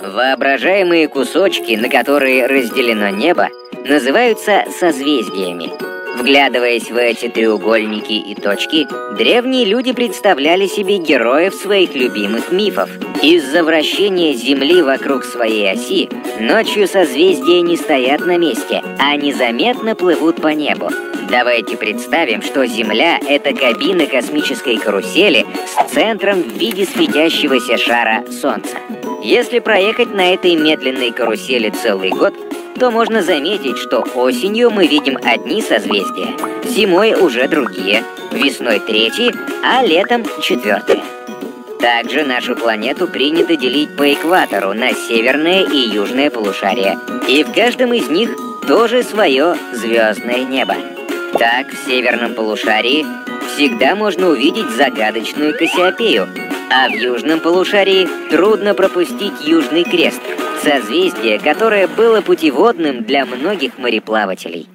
Воображаемые кусочки, на которые разделено небо, называются созвездиями. Вглядываясь в эти треугольники и точки, древние люди представляли себе героев своих любимых мифов. Из-за вращения Земли вокруг своей оси, ночью созвездия не стоят на месте, а незаметно плывут по небу. Давайте представим, что Земля — это кабина космической карусели с центром в виде светящегося шара Солнца. Если проехать на этой медленной карусели целый год, то можно заметить, что осенью мы видим одни созвездия, зимой уже другие, весной третьи, а летом четвертые. Также нашу планету принято делить по экватору на северное и южное полушария, и в каждом из них тоже свое звездное небо. Так, в северном полушарии всегда можно увидеть загадочную Кассиопею, а в южном полушарии трудно пропустить Южный Крест, созвездие, которое было путеводным для многих мореплавателей.